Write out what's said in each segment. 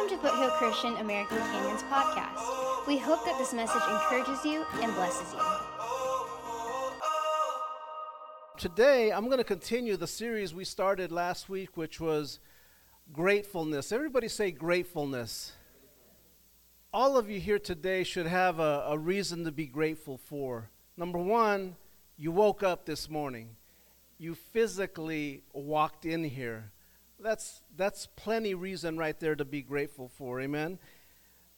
Welcome to Foothill Christian American Canyons podcast. We hope that this message encourages you and blesses you. Today, I'm going to continue the series we started last week, which was gratefulness. Everybody say gratefulness. All of you here today should have a, a reason to be grateful for. Number one, you woke up this morning, you physically walked in here that's, that's plenty reason right there to be grateful for. Amen.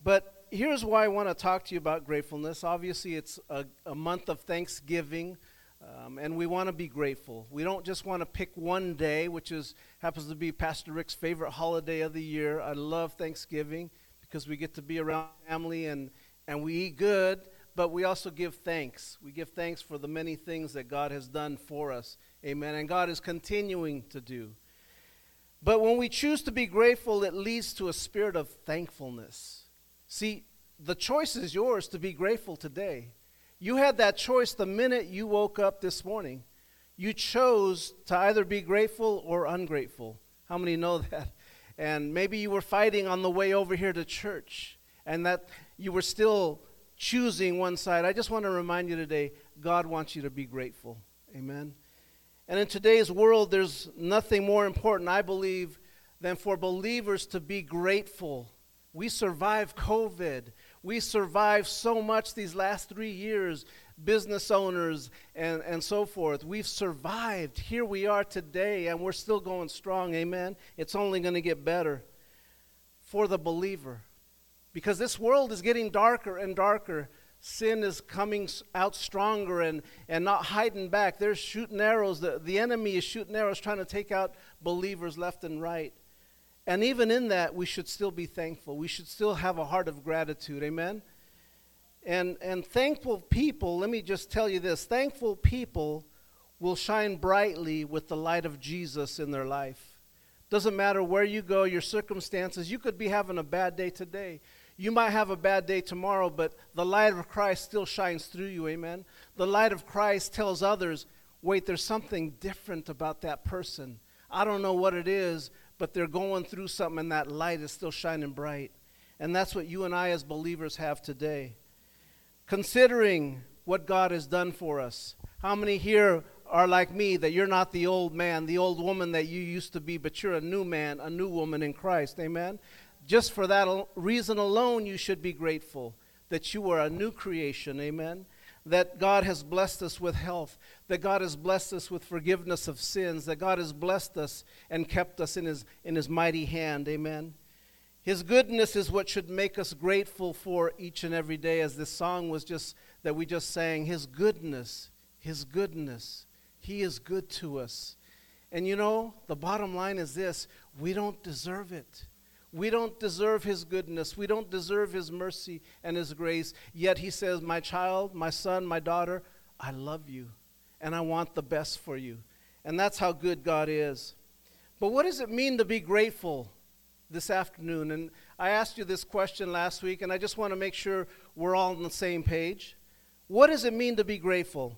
But here's why I want to talk to you about gratefulness. Obviously, it's a, a month of Thanksgiving, um, and we want to be grateful. We don't just want to pick one day, which is happens to be Pastor Rick's favorite holiday of the year. I love Thanksgiving because we get to be around family and, and we eat good, but we also give thanks. We give thanks for the many things that God has done for us. Amen. And God is continuing to do. But when we choose to be grateful, it leads to a spirit of thankfulness. See, the choice is yours to be grateful today. You had that choice the minute you woke up this morning. You chose to either be grateful or ungrateful. How many know that? And maybe you were fighting on the way over here to church and that you were still choosing one side. I just want to remind you today God wants you to be grateful. Amen. And in today's world, there's nothing more important, I believe, than for believers to be grateful. We survived COVID. We survived so much these last three years, business owners and, and so forth. We've survived. Here we are today, and we're still going strong. Amen. It's only going to get better for the believer because this world is getting darker and darker sin is coming out stronger and, and not hiding back. They're shooting arrows. The, the enemy is shooting arrows trying to take out believers left and right. And even in that, we should still be thankful. We should still have a heart of gratitude. Amen? And, and thankful people, let me just tell you this thankful people will shine brightly with the light of Jesus in their life. Doesn't matter where you go, your circumstances. You could be having a bad day today. You might have a bad day tomorrow, but the light of Christ still shines through you. Amen. The light of Christ tells others, wait, there's something different about that person. I don't know what it is, but they're going through something, and that light is still shining bright. And that's what you and I, as believers, have today. Considering what God has done for us, how many here are like me that you're not the old man, the old woman that you used to be, but you're a new man, a new woman in Christ? Amen. Just for that reason alone, you should be grateful that you are a new creation. Amen. That God has blessed us with health, that God has blessed us with forgiveness of sins, that God has blessed us and kept us in His, in his mighty hand. Amen. His goodness is what should make us grateful for each and every day, as this song was just that we just sang. His goodness, His goodness. He is good to us. And you know, the bottom line is this we don't deserve it. We don't deserve his goodness. We don't deserve his mercy and his grace. Yet he says, My child, my son, my daughter, I love you and I want the best for you. And that's how good God is. But what does it mean to be grateful this afternoon? And I asked you this question last week, and I just want to make sure we're all on the same page. What does it mean to be grateful?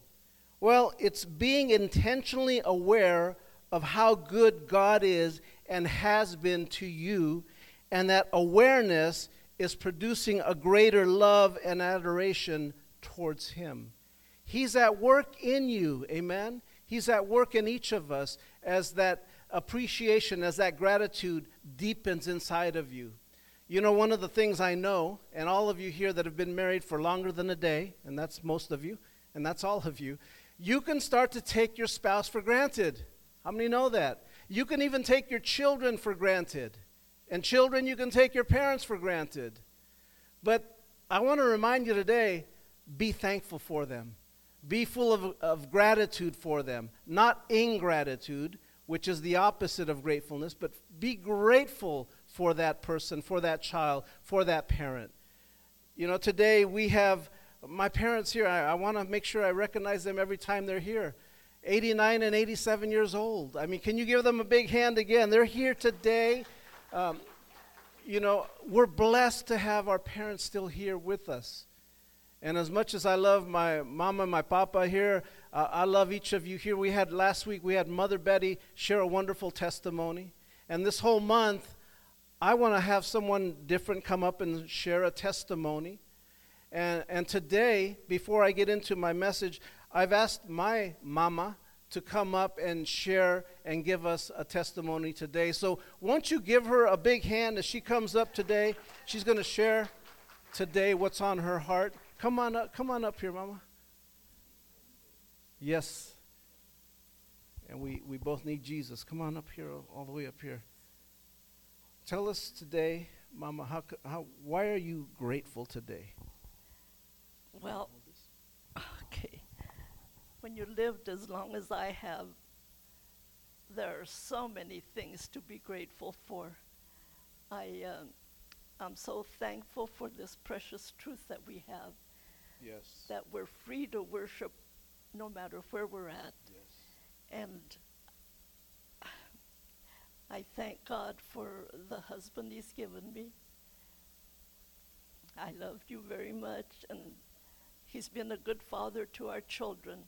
Well, it's being intentionally aware of how good God is and has been to you and that awareness is producing a greater love and adoration towards Him. He's at work in you, amen? He's at work in each of us as that appreciation, as that gratitude deepens inside of you. You know, one of the things I know, and all of you here that have been married for longer than a day, and that's most of you, and that's all of you, you can start to take your spouse for granted. How many know that? You can even take your children for granted. And children, you can take your parents for granted. But I want to remind you today be thankful for them. Be full of, of gratitude for them, not ingratitude, which is the opposite of gratefulness, but be grateful for that person, for that child, for that parent. You know, today we have my parents here. I, I want to make sure I recognize them every time they're here. 89 and 87 years old. I mean, can you give them a big hand again? They're here today. Um, you know, we're blessed to have our parents still here with us. And as much as I love my mama and my papa here, uh, I love each of you here. We had last week, we had Mother Betty share a wonderful testimony. And this whole month, I want to have someone different come up and share a testimony. And, and today, before I get into my message, I've asked my mama to come up and share and give us a testimony today. So, won't you give her a big hand as she comes up today? She's going to share today what's on her heart. Come on up, come on up here, mama. Yes. And we, we both need Jesus. Come on up here, all the way up here. Tell us today, Mama, how, how, why are you grateful today? Well. When you lived as long as I have, there are so many things to be grateful for. I, uh, I'm so thankful for this precious truth that we have. Yes. That we're free to worship no matter where we're at. Yes. And I thank God for the husband He's given me. I love you very much, and He's been a good father to our children.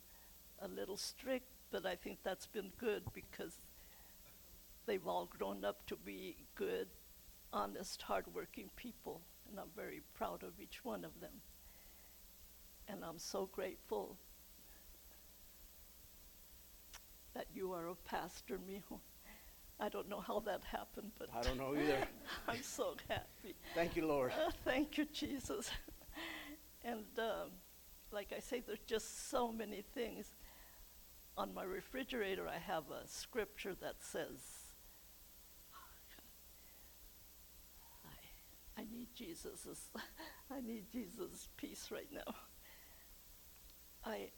A little strict, but I think that's been good because they've all grown up to be good, honest, hardworking people, and I'm very proud of each one of them. And I'm so grateful that you are a pastor, mijo. I don't know how that happened, but I don't know either. I'm so happy. Thank you, Lord. Uh, thank you, Jesus. and um, like I say, there's just so many things. On my refrigerator, I have a scripture that says, I, I need Jesus' I need Jesus' peace right now. I,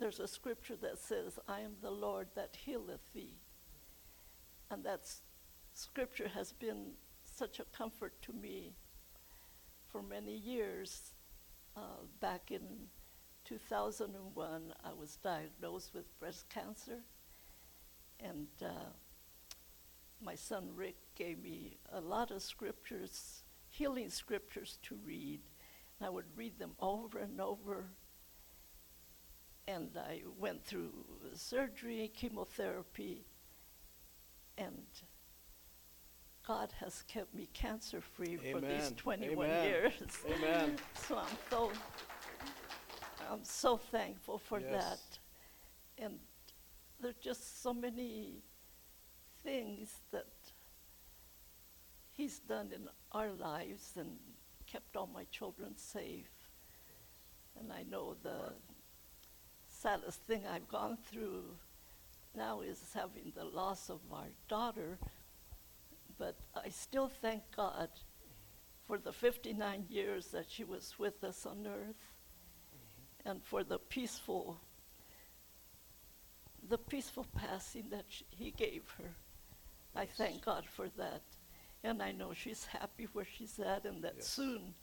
there's a scripture that says, I am the Lord that healeth thee. And that scripture has been such a comfort to me for many years. Uh, back in 2001, I was diagnosed with breast cancer, and uh, my son Rick gave me a lot of scriptures, healing scriptures to read. And I would read them over and over. And I went through surgery, chemotherapy, and God has kept me cancer free for these 21 Amen. years. Amen. So I'm so I'm so thankful for Yes. that. And there's just so many things that he's done in our lives and kept all my children safe. And I know the saddest thing I've gone through now is having the loss of our daughter, but I still thank God for the 59 years that she was with us on earth and for the peaceful the peaceful passing that sh- he gave her. I thank God for that. And I know she's happy where she's at and that Yes. soon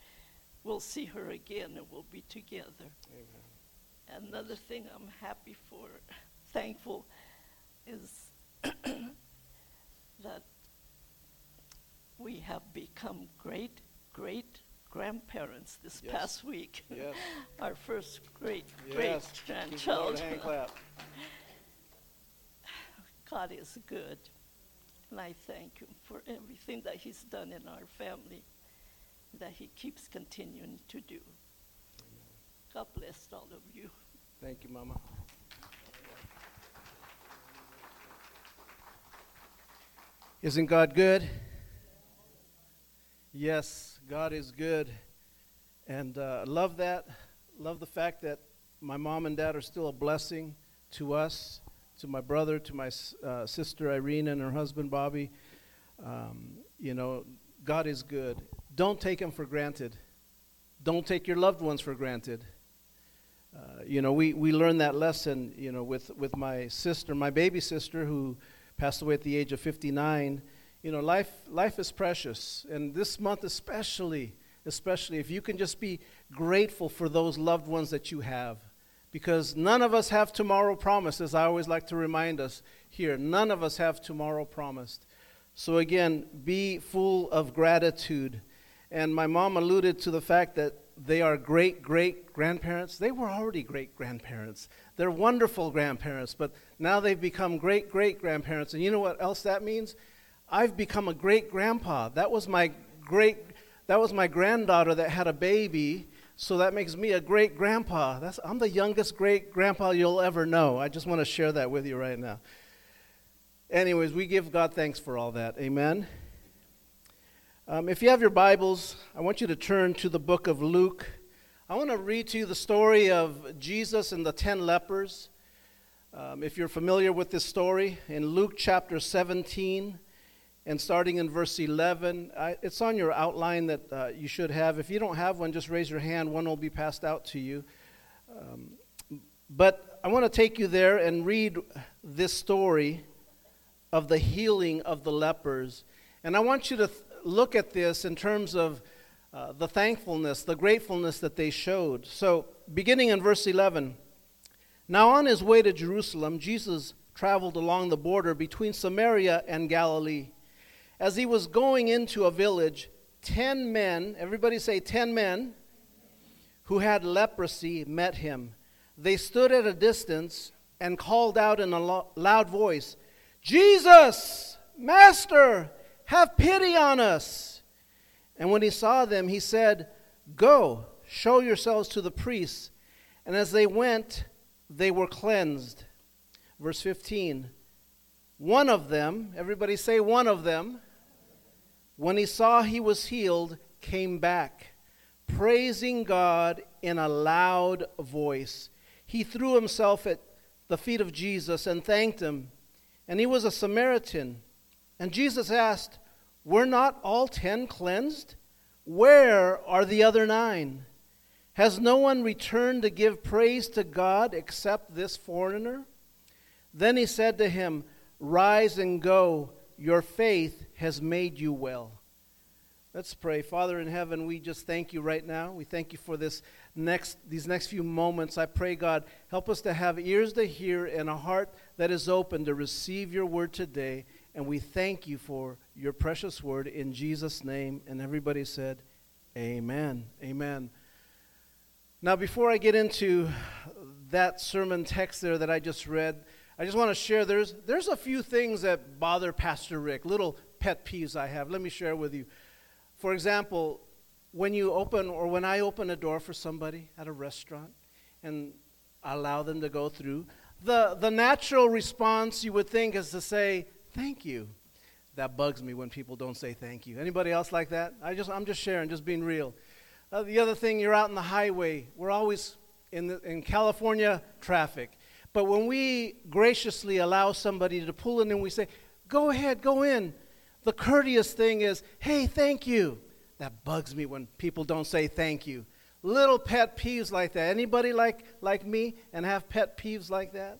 we'll see her again and we'll be together. Amen. Another thing I'm happy for, thankful, is that we have become great, great grandparents this Yes. past week. Yes. Our first great, great Yes. Give the Lord grandchild. a hand clap. God is good. And I thank him for everything that he's done in our family, that he keeps continuing to do. God bless all of you. Thank you, Mama. Isn't God good? Yes, God is good. And uh, love that. Love the fact that my mom and dad are still a blessing to us, to my brother, to my uh, sister Irene and her husband Bobby. Um, you know, God is good. Don't take him for granted. Don't take your loved ones for granted. Uh, you know, we, we learned that lesson, you know, with, with my sister, my baby sister, who passed away at the age of 59. You know, life, life is precious. And this month, especially, especially, if you can just be grateful for those loved ones that you have. Because none of us have tomorrow promised, as I always like to remind us here. None of us have tomorrow promised. So, again, be full of gratitude. And my mom alluded to the fact that they are great great grandparents. They were already great grandparents. They're wonderful grandparents, but now they've become great great grandparents. And you know what else that means? I've become a great grandpa. That was my great that was my granddaughter that had a baby, so that makes me a great grandpa. That's, I'm the youngest great grandpa you'll ever know. I just want to share that with you right now. Anyways, we give God thanks for all that. Amen. Um, if you have your Bibles, I want you to turn to the book of Luke. I want to read to you the story of Jesus and the ten lepers. Um, if you're familiar with this story, in Luke chapter 17, and starting in verse 11. I, it's on your outline that uh, you should have. If you don't have one, just raise your hand. One will be passed out to you. Um, but I want to take you there and read this story of the healing of the lepers. And I want you to th- look at this in terms of uh, the thankfulness, the gratefulness that they showed. So, beginning in verse 11. Now, on his way to Jerusalem, Jesus traveled along the border between Samaria and Galilee. As he was going into a village, ten men, everybody say ten men, who had leprosy met him. They stood at a distance and called out in a lo- loud voice, Jesus, Master, have pity on us. And when he saw them, he said, Go, show yourselves to the priests. And as they went, they were cleansed. Verse 15 One of them, everybody say one of them, when he saw he was healed, came back, praising God in a loud voice. He threw himself at the feet of Jesus and thanked him. And he was a Samaritan. And Jesus asked, Were not all ten cleansed? Where are the other nine? Has no one returned to give praise to God except this foreigner? Then he said to him, Rise and go. Your faith has made you well. Let's pray. Father in heaven, we just thank you right now. We thank you for this next these next few moments. I pray God, help us to have ears to hear and a heart that is open to receive your word today. And we thank you for your precious word in Jesus name. And everybody said, Amen. Amen. Now, before I get into that sermon text there that I just read, I just want to share there's, there's a few things that bother Pastor Rick, little pet peeves I have. Let me share with you. For example, when you open or when I open a door for somebody at a restaurant and allow them to go through, the, the natural response you would think is to say, thank you. That bugs me when people don't say thank you. Anybody else like that? I just, I'm just sharing, just being real. Uh, the other thing, you're out in the highway. We're always in, the, in California traffic. But when we graciously allow somebody to pull in and we say, go ahead, go in, the courteous thing is, hey, thank you. That bugs me when people don't say thank you. Little pet peeves like that. Anybody like, like me and have pet peeves like that?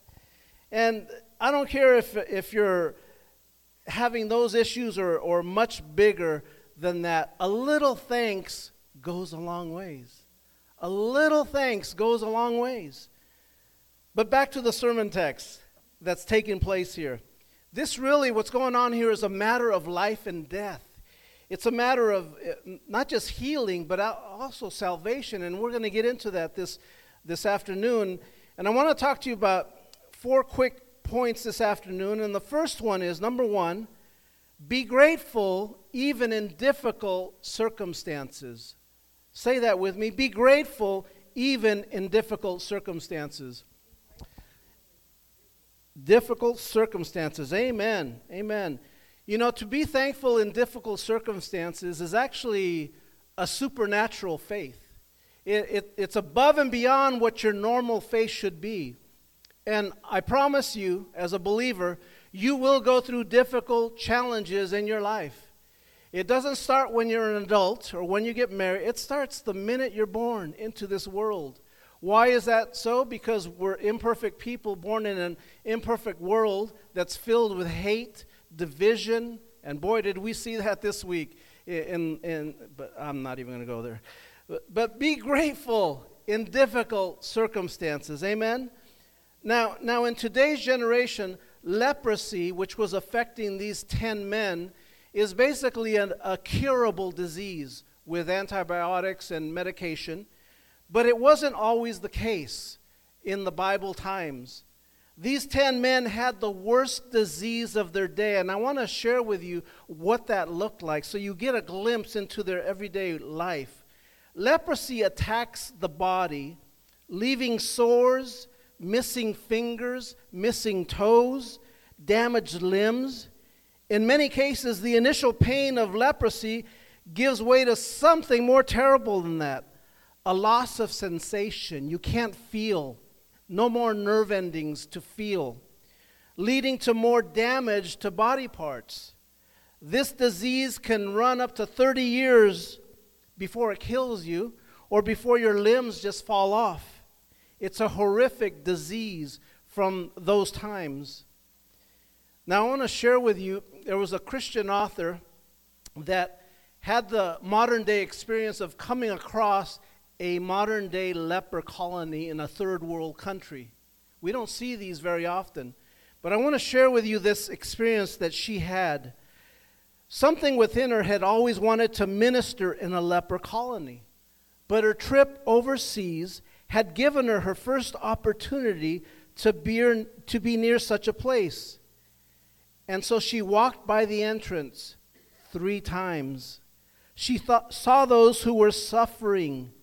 And I don't care if, if you're having those issues or, or much bigger than that. A little thanks goes a long ways. A little thanks goes a long ways. But back to the sermon text that's taking place here. This really, what's going on here is a matter of life and death. It's a matter of uh, not just healing, but also salvation. And we're going to get into that this, this afternoon. And I want to talk to you about four quick points this afternoon. And the first one is number one, be grateful even in difficult circumstances. Say that with me. Be grateful even in difficult circumstances. Difficult circumstances. Amen. Amen. You know, to be thankful in difficult circumstances is actually a supernatural faith. It, it, it's above and beyond what your normal faith should be. And I promise you, as a believer, you will go through difficult challenges in your life. It doesn't start when you're an adult or when you get married. It starts the minute you're born into this world. Why is that so? Because we're imperfect people born in an imperfect world that's filled with hate, division, and boy, did we see that this week. In, in, but I'm not even going to go there. But, but be grateful in difficult circumstances. Amen? Now, now, in today's generation, leprosy, which was affecting these 10 men, is basically an, a curable disease with antibiotics and medication. But it wasn't always the case in the Bible times. These 10 men had the worst disease of their day, and I want to share with you what that looked like so you get a glimpse into their everyday life. Leprosy attacks the body, leaving sores, missing fingers, missing toes, damaged limbs. In many cases, the initial pain of leprosy gives way to something more terrible than that a loss of sensation. You can't feel, no more nerve endings to feel, leading to more damage to body parts. This disease can run up to 30 years before it kills you or before your limbs just fall off. It's a horrific disease from those times. Now, I want to share with you there was a Christian author that had the modern day experience of coming across a modern day leper colony in a third world country. We don't see these very often. But I want to share with you this experience that she had. Something within her had always wanted to minister in a leper colony. But her trip overseas had given her her first opportunity to be, to be near such a place. And so she walked by the entrance three times. She thought, saw those who were suffering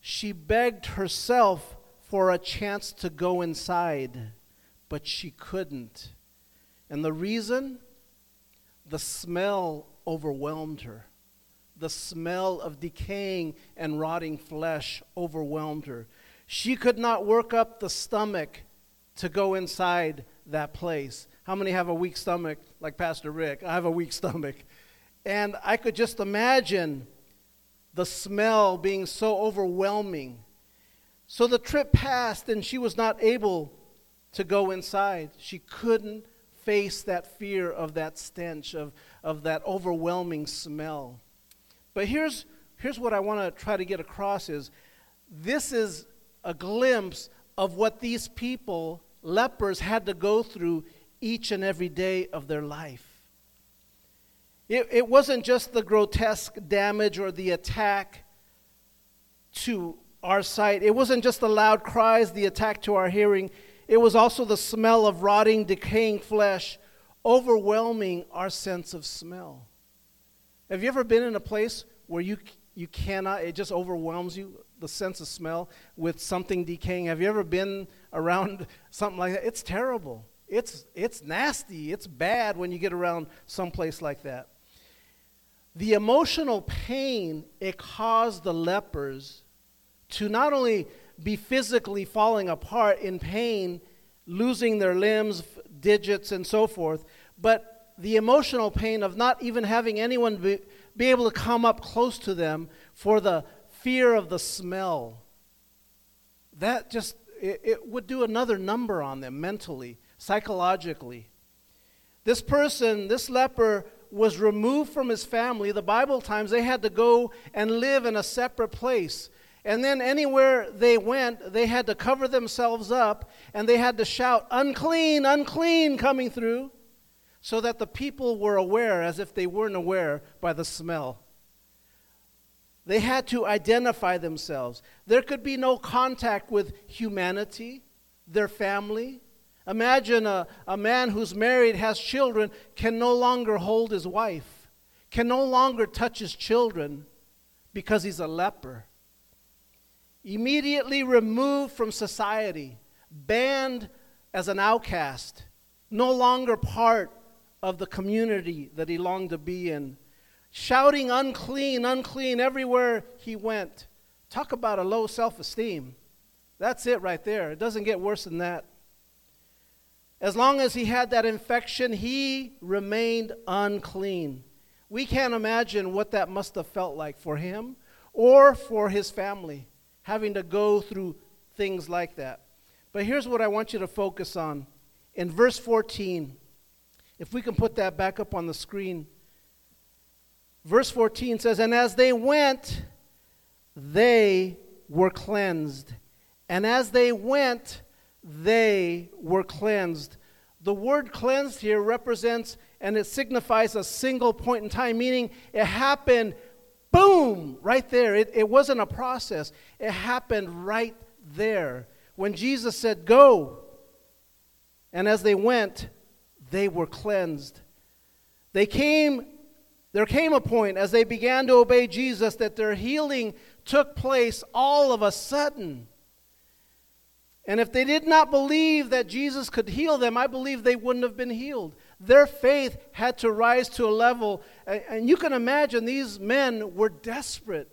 she begged herself for a chance to go inside, but she couldn't. And the reason? The smell overwhelmed her. The smell of decaying and rotting flesh overwhelmed her. She could not work up the stomach to go inside that place. How many have a weak stomach, like Pastor Rick? I have a weak stomach. And I could just imagine the smell being so overwhelming. So the trip passed, and she was not able to go inside. She couldn't face that fear of that stench, of, of that overwhelming smell. But here's, here's what I want to try to get across is this is a glimpse of what these people, lepers, had to go through each and every day of their life. It, it wasn't just the grotesque damage or the attack to our sight, it wasn't just the loud cries, the attack to our hearing, it was also the smell of rotting, decaying flesh overwhelming our sense of smell. Have you ever been in a place where you, you cannot, it just overwhelms you, the sense of smell, with something decaying? Have you ever been around something like that? It's terrible. It's, it's nasty. It's bad when you get around someplace like that the emotional pain it caused the lepers to not only be physically falling apart in pain, losing their limbs, digits, and so forth, but the emotional pain of not even having anyone be, be able to come up close to them for the fear of the smell. That just, it, it would do another number on them mentally, psychologically. This person, this leper, was removed from his family, the Bible times they had to go and live in a separate place. And then anywhere they went, they had to cover themselves up and they had to shout, unclean, unclean, coming through, so that the people were aware, as if they weren't aware by the smell. They had to identify themselves. There could be no contact with humanity, their family, Imagine a, a man who's married, has children, can no longer hold his wife, can no longer touch his children because he's a leper. Immediately removed from society, banned as an outcast, no longer part of the community that he longed to be in, shouting unclean, unclean everywhere he went. Talk about a low self esteem. That's it right there. It doesn't get worse than that. As long as he had that infection, he remained unclean. We can't imagine what that must have felt like for him or for his family, having to go through things like that. But here's what I want you to focus on. In verse 14, if we can put that back up on the screen, verse 14 says, And as they went, they were cleansed. And as they went, they were cleansed. The word cleansed here represents and it signifies a single point in time, meaning it happened, boom, right there. It, it wasn't a process, it happened right there. When Jesus said, Go, And as they went, they were cleansed. They came, there came a point as they began to obey Jesus that their healing took place all of a sudden. And if they did not believe that Jesus could heal them, I believe they wouldn't have been healed. Their faith had to rise to a level, and you can imagine these men were desperate.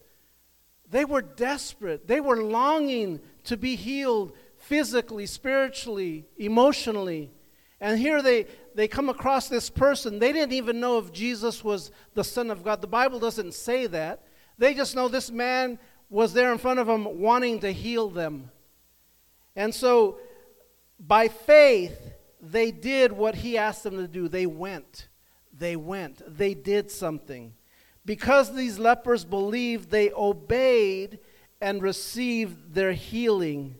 They were desperate. They were longing to be healed physically, spiritually, emotionally. And here they, they come across this person. They didn't even know if Jesus was the Son of God. The Bible doesn't say that. They just know this man was there in front of them wanting to heal them. And so, by faith, they did what he asked them to do. They went. They went. They did something. Because these lepers believed, they obeyed and received their healing.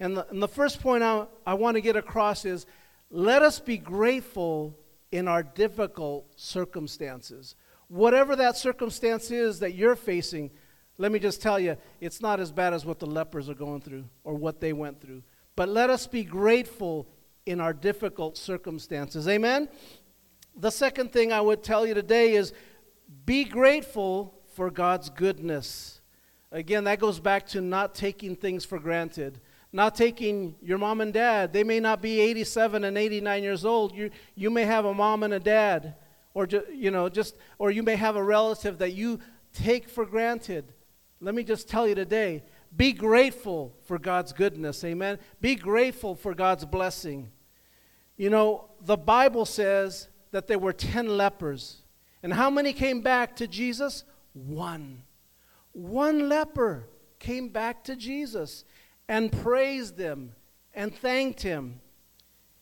And the, and the first point I, I want to get across is let us be grateful in our difficult circumstances. Whatever that circumstance is that you're facing, let me just tell you, it's not as bad as what the lepers are going through or what they went through. But let us be grateful in our difficult circumstances. Amen? The second thing I would tell you today is be grateful for God's goodness. Again, that goes back to not taking things for granted. Not taking your mom and dad. They may not be 87 and 89 years old. You, you may have a mom and a dad, or ju- you know, just or you may have a relative that you take for granted. Let me just tell you today, be grateful for God's goodness. Amen. Be grateful for God's blessing. You know, the Bible says that there were 10 lepers. And how many came back to Jesus? One. One leper came back to Jesus and praised him and thanked him.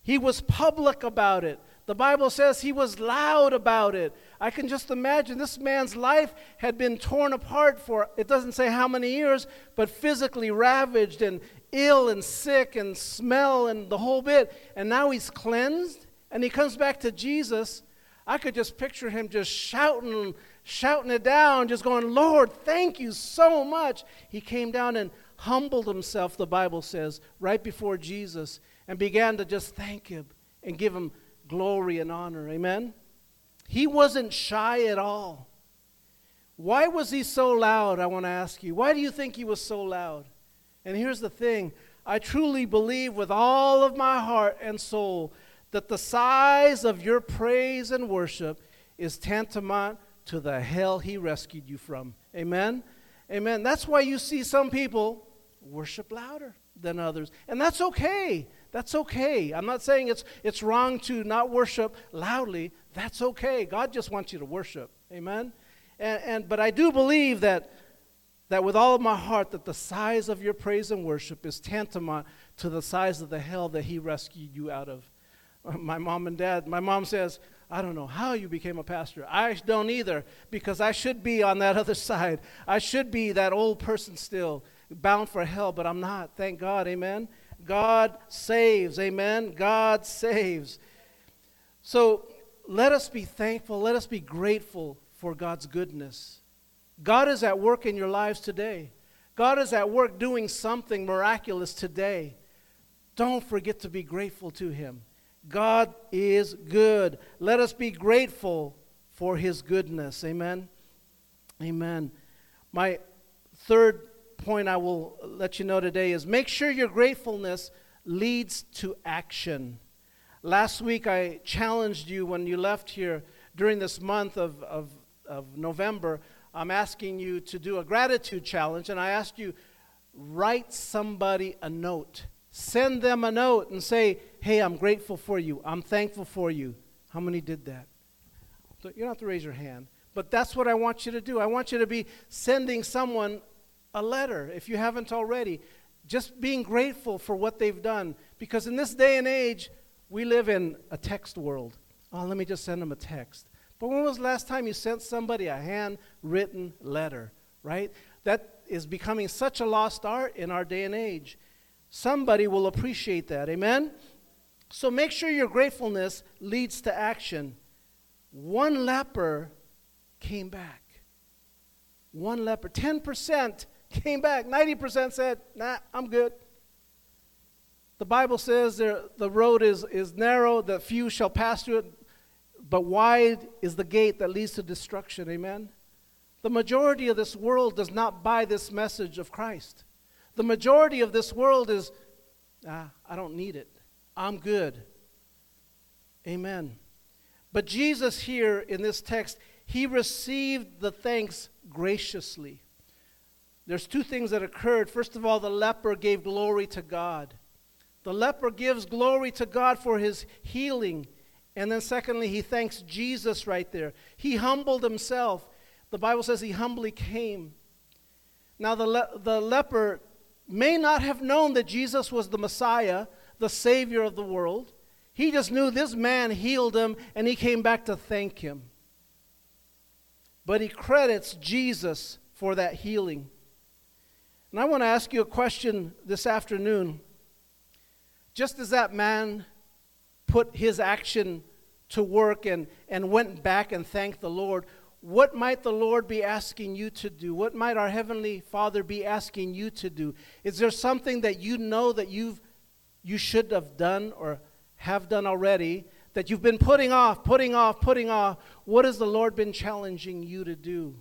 He was public about it. The Bible says he was loud about it. I can just imagine this man's life had been torn apart for, it doesn't say how many years, but physically ravaged and ill and sick and smell and the whole bit. And now he's cleansed and he comes back to Jesus. I could just picture him just shouting, shouting it down, just going, Lord, thank you so much. He came down and humbled himself, the Bible says, right before Jesus and began to just thank him and give him glory and honor. Amen? He wasn't shy at all. Why was he so loud? I want to ask you. Why do you think he was so loud? And here's the thing I truly believe with all of my heart and soul that the size of your praise and worship is tantamount to the hell he rescued you from. Amen? Amen. That's why you see some people worship louder than others. And that's okay. That's okay. I'm not saying it's, it's wrong to not worship loudly. That's okay. God just wants you to worship. Amen? And, and, but I do believe that, that with all of my heart that the size of your praise and worship is tantamount to the size of the hell that he rescued you out of. My mom and dad, my mom says, I don't know how you became a pastor. I don't either, because I should be on that other side. I should be that old person still bound for hell, but I'm not. Thank God. Amen. God saves. Amen. God saves. So let us be thankful. Let us be grateful for God's goodness. God is at work in your lives today. God is at work doing something miraculous today. Don't forget to be grateful to Him. God is good. Let us be grateful for His goodness. Amen. Amen. My third point I will let you know today is make sure your gratefulness leads to action. Last week I challenged you when you left here during this month of, of, of November. I'm asking you to do a gratitude challenge, and I asked you, write somebody a note. Send them a note and say, hey, I'm grateful for you. I'm thankful for you. How many did that? You don't have to raise your hand. But that's what I want you to do. I want you to be sending someone a letter if you haven't already. Just being grateful for what they've done. Because in this day and age, we live in a text world. Oh, let me just send them a text. But when was the last time you sent somebody a handwritten letter, right? That is becoming such a lost art in our day and age. Somebody will appreciate that. Amen? So make sure your gratefulness leads to action. One leper came back. One leper. 10% Came back. 90% said, nah, I'm good. The Bible says there, the road is, is narrow, that few shall pass through it, but wide is the gate that leads to destruction. Amen? The majority of this world does not buy this message of Christ. The majority of this world is, ah, I don't need it. I'm good. Amen. But Jesus, here in this text, he received the thanks graciously. There's two things that occurred. First of all, the leper gave glory to God. The leper gives glory to God for his healing. And then, secondly, he thanks Jesus right there. He humbled himself. The Bible says he humbly came. Now, the, le- the leper may not have known that Jesus was the Messiah, the Savior of the world. He just knew this man healed him and he came back to thank him. But he credits Jesus for that healing. And I want to ask you a question this afternoon. Just as that man put his action to work and, and went back and thanked the Lord, what might the Lord be asking you to do? What might our Heavenly Father be asking you to do? Is there something that you know that you've, you should have done or have done already that you've been putting off, putting off, putting off? What has the Lord been challenging you to do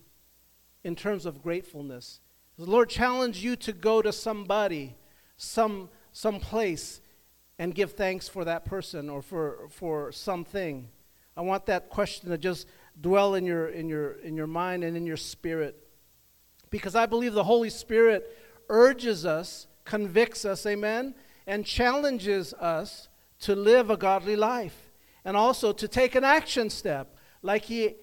in terms of gratefulness? The Lord challenged you to go to somebody, some, some place, and give thanks for that person or for, for something. I want that question to just dwell in your, in, your, in your mind and in your spirit. Because I believe the Holy Spirit urges us, convicts us, amen, and challenges us to live a godly life and also to take an action step like he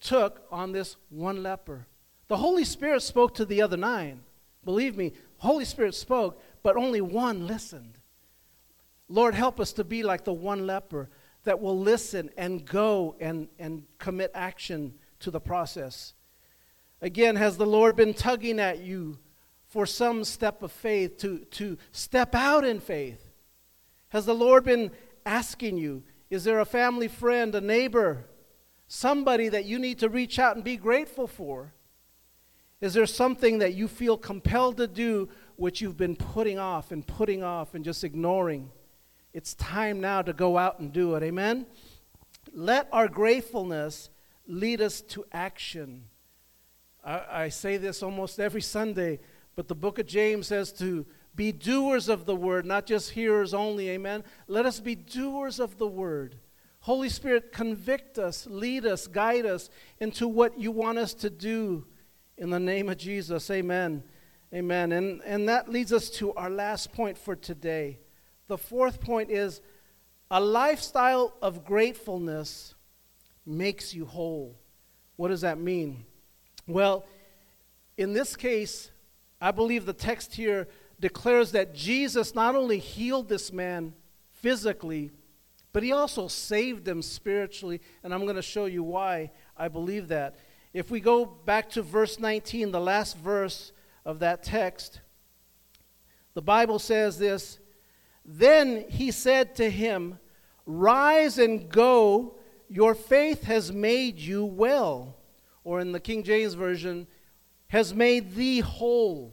took on this one leper. The Holy Spirit spoke to the other nine. Believe me, Holy Spirit spoke, but only one listened. Lord, help us to be like the one leper that will listen and go and, and commit action to the process. Again, has the Lord been tugging at you for some step of faith to, to step out in faith? Has the Lord been asking you? Is there a family friend, a neighbor, somebody that you need to reach out and be grateful for? Is there something that you feel compelled to do which you've been putting off and putting off and just ignoring? It's time now to go out and do it. Amen? Let our gratefulness lead us to action. I, I, say this almost every Sunday, but the book of James says to be doers of the word, not just hearers only. Amen? Let us be doers of the word. Holy Spirit, convict us, lead us, guide us into what you want us to do in the name of Jesus. Amen. Amen. And, and that leads us to our last point for today. The fourth point is a lifestyle of gratefulness makes you whole. What does that mean? Well, in this case, I believe the text here declares that Jesus not only healed this man physically, but he also saved him spiritually, and I'm going to show you why I believe that. If we go back to verse 19, the last verse of that text, the Bible says this then he said to him, Rise and go, your faith has made you well. Or in the King James Version, has made thee whole.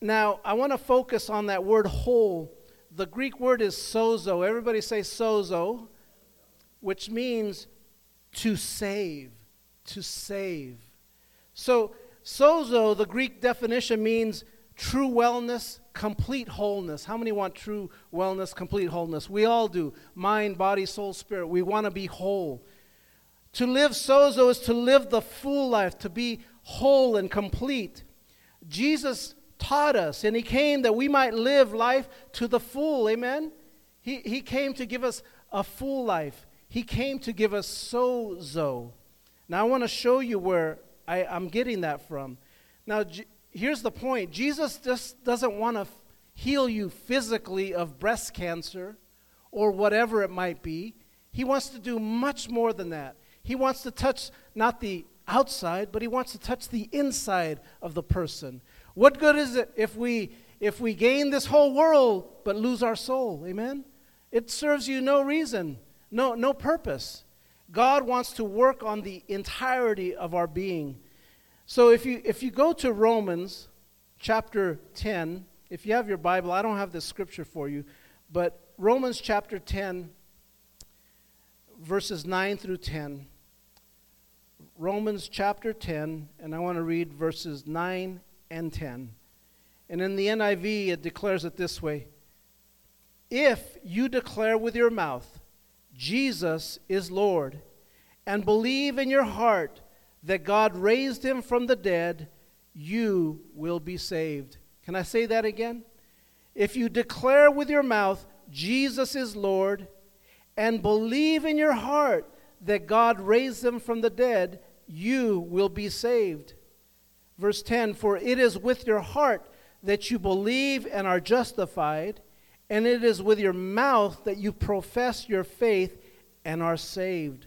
Now, I want to focus on that word whole. The Greek word is sozo. Everybody say sozo, which means to save. To save. So, sozo, the Greek definition means true wellness, complete wholeness. How many want true wellness, complete wholeness? We all do. Mind, body, soul, spirit. We want to be whole. To live sozo is to live the full life, to be whole and complete. Jesus taught us, and He came that we might live life to the full. Amen? He, he came to give us a full life. He came to give us sozo. Now, I want to show you where I, am getting that from. Now, here's the point Jesus just doesn't want to f- heal you physically of breast cancer or whatever it might be. He wants to do much more than that. He wants to touch not the outside, but he wants to touch the inside of the person. What good is it if we if we gain this whole world but lose our soul? Amen. It serves you no reason, no no purpose. God wants to work on the entirety of our being. So if you, if you go to Romans chapter 10, if you have your Bible, I don't have the scripture for you, but Romans chapter 10, verses 9 through 10. Romans chapter 10, and I want to read verses 9 and 10. And in the NIV, it declares it this way If you declare with your mouth, Jesus is Lord, and believe in your heart that God raised him from the dead, you will be saved. Can I say that again? If you declare with your mouth, Jesus is Lord, and believe in your heart that God raised him from the dead, you will be saved. Verse 10 For it is with your heart that you believe and are justified, and it is with your mouth that you profess your faith and are saved.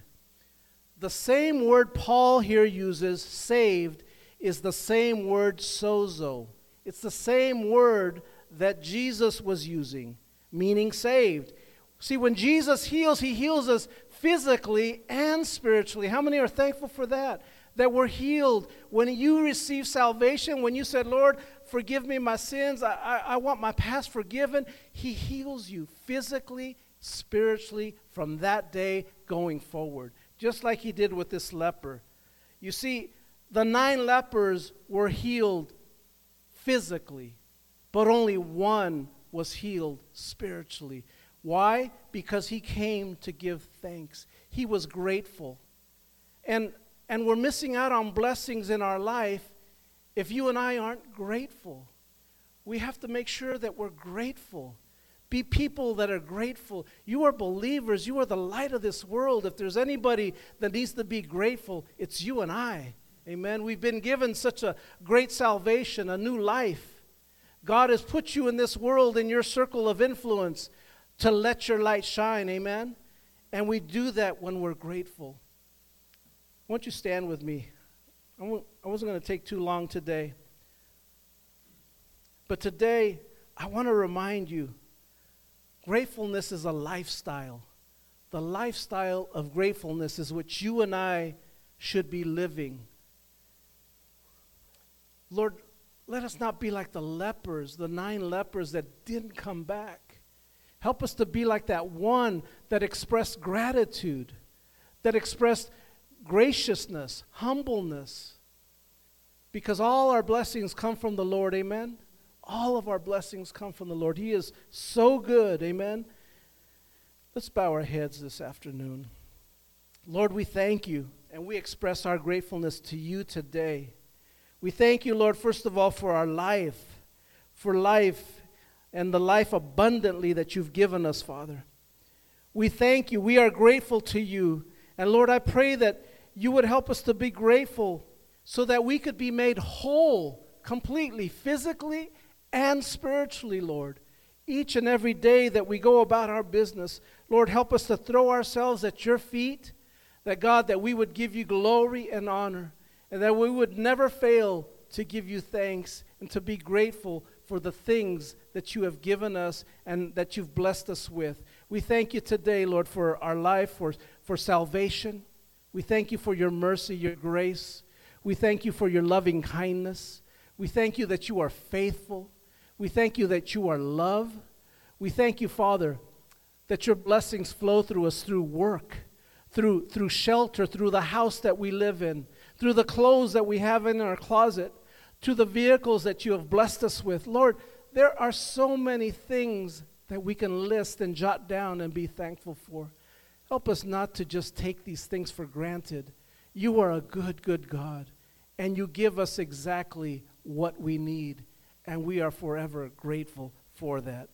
The same word Paul here uses, saved, is the same word sozo. It's the same word that Jesus was using, meaning saved. See, when Jesus heals, he heals us physically and spiritually. How many are thankful for that? That we're healed. When you receive salvation, when you said, Lord, forgive me my sins, I, I, I want my past forgiven, he heals you physically, spiritually from that day going forward, just like he did with this leper. You see, the nine lepers were healed physically, but only one was healed spiritually. Why? Because he came to give thanks. He was grateful. And, and we're missing out on blessings in our life if you and I aren't grateful. We have to make sure that we're grateful. Be people that are grateful. You are believers. You are the light of this world. If there's anybody that needs to be grateful, it's you and I. Amen. We've been given such a great salvation, a new life. God has put you in this world in your circle of influence to let your light shine. Amen. And we do that when we're grateful. Won't you stand with me? I wasn't going to take too long today. But today, I want to remind you gratefulness is a lifestyle. The lifestyle of gratefulness is what you and I should be living. Lord, let us not be like the lepers, the nine lepers that didn't come back. Help us to be like that one that expressed gratitude, that expressed graciousness, humbleness. Because all our blessings come from the Lord, amen? All of our blessings come from the Lord. He is so good, amen? Let's bow our heads this afternoon. Lord, we thank you and we express our gratefulness to you today. We thank you, Lord, first of all, for our life, for life and the life abundantly that you've given us, Father. We thank you. We are grateful to you. And Lord, I pray that you would help us to be grateful so that we could be made whole completely, physically and spiritually, Lord. Each and every day that we go about our business, Lord, help us to throw ourselves at your feet. That God, that we would give you glory and honor and that we would never fail to give you thanks and to be grateful for the things that you have given us and that you've blessed us with. We thank you today, Lord, for our life, for, for salvation. We thank you for your mercy, your grace. We thank you for your loving kindness. We thank you that you are faithful. We thank you that you are love. We thank you, Father, that your blessings flow through us through work, through, through shelter, through the house that we live in, through the clothes that we have in our closet, to the vehicles that you have blessed us with. Lord, there are so many things that we can list and jot down and be thankful for. Help us not to just take these things for granted. You are a good, good God, and you give us exactly what we need, and we are forever grateful for that.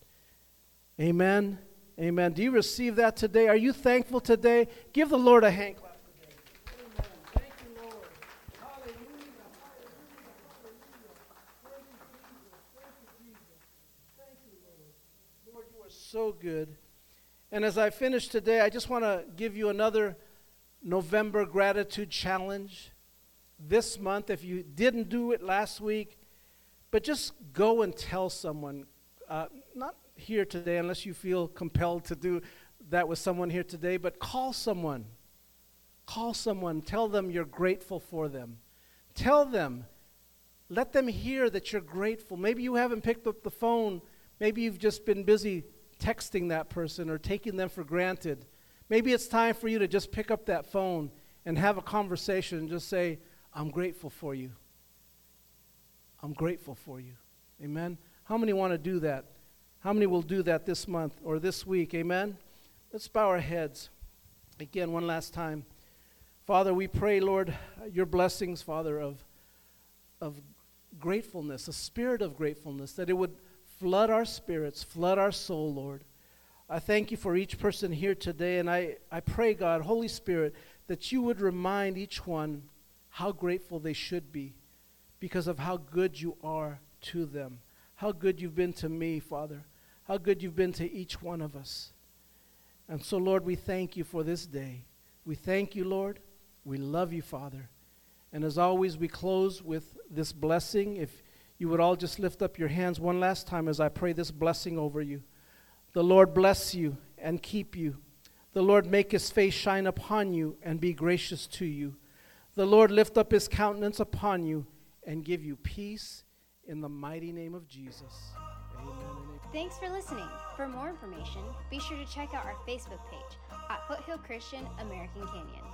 Amen. Amen. Do you receive that today? Are you thankful today? Give the Lord a hand so good. And as I finish today, I just want to give you another November gratitude challenge this month. If you didn't do it last week, but just go and tell someone, uh, not here today unless you feel compelled to do that with someone here today, but call someone. Call someone. Tell them you're grateful for them. Tell them Let them hear that you're grateful. Maybe you haven't picked up the phone. Maybe you've just been busy texting that person or taking them for granted. Maybe it's time for you to just pick up that phone and have a conversation and just say, I'm grateful for you. I'm grateful for you. Amen. How many want to do that? How many will do that this month or this week? Amen. Let's bow our heads again one last time. Father, we pray, Lord, your blessings, Father, of, of gratefulness, a spirit of gratefulness, that it would flood our spirits, flood our soul, Lord. I thank you for each person here today, and I, I pray, God, Holy Spirit, that you would remind each one how grateful they should be because of how good you are to them, how good you've been to me, Father, how good you've been to each one of us. And so, Lord, we thank you for this day. We thank you, Lord. We love you, Father. And as always, we close with this blessing. If you would all just lift up your hands one last time as I pray this blessing over you. The Lord bless you and keep you. The Lord make his face shine upon you and be gracious to you. The Lord lift up his countenance upon you and give you peace in the mighty name of Jesus. Amen. Thanks for listening. For more information, be sure to check out our Facebook page at Foothill Christian American Canyon.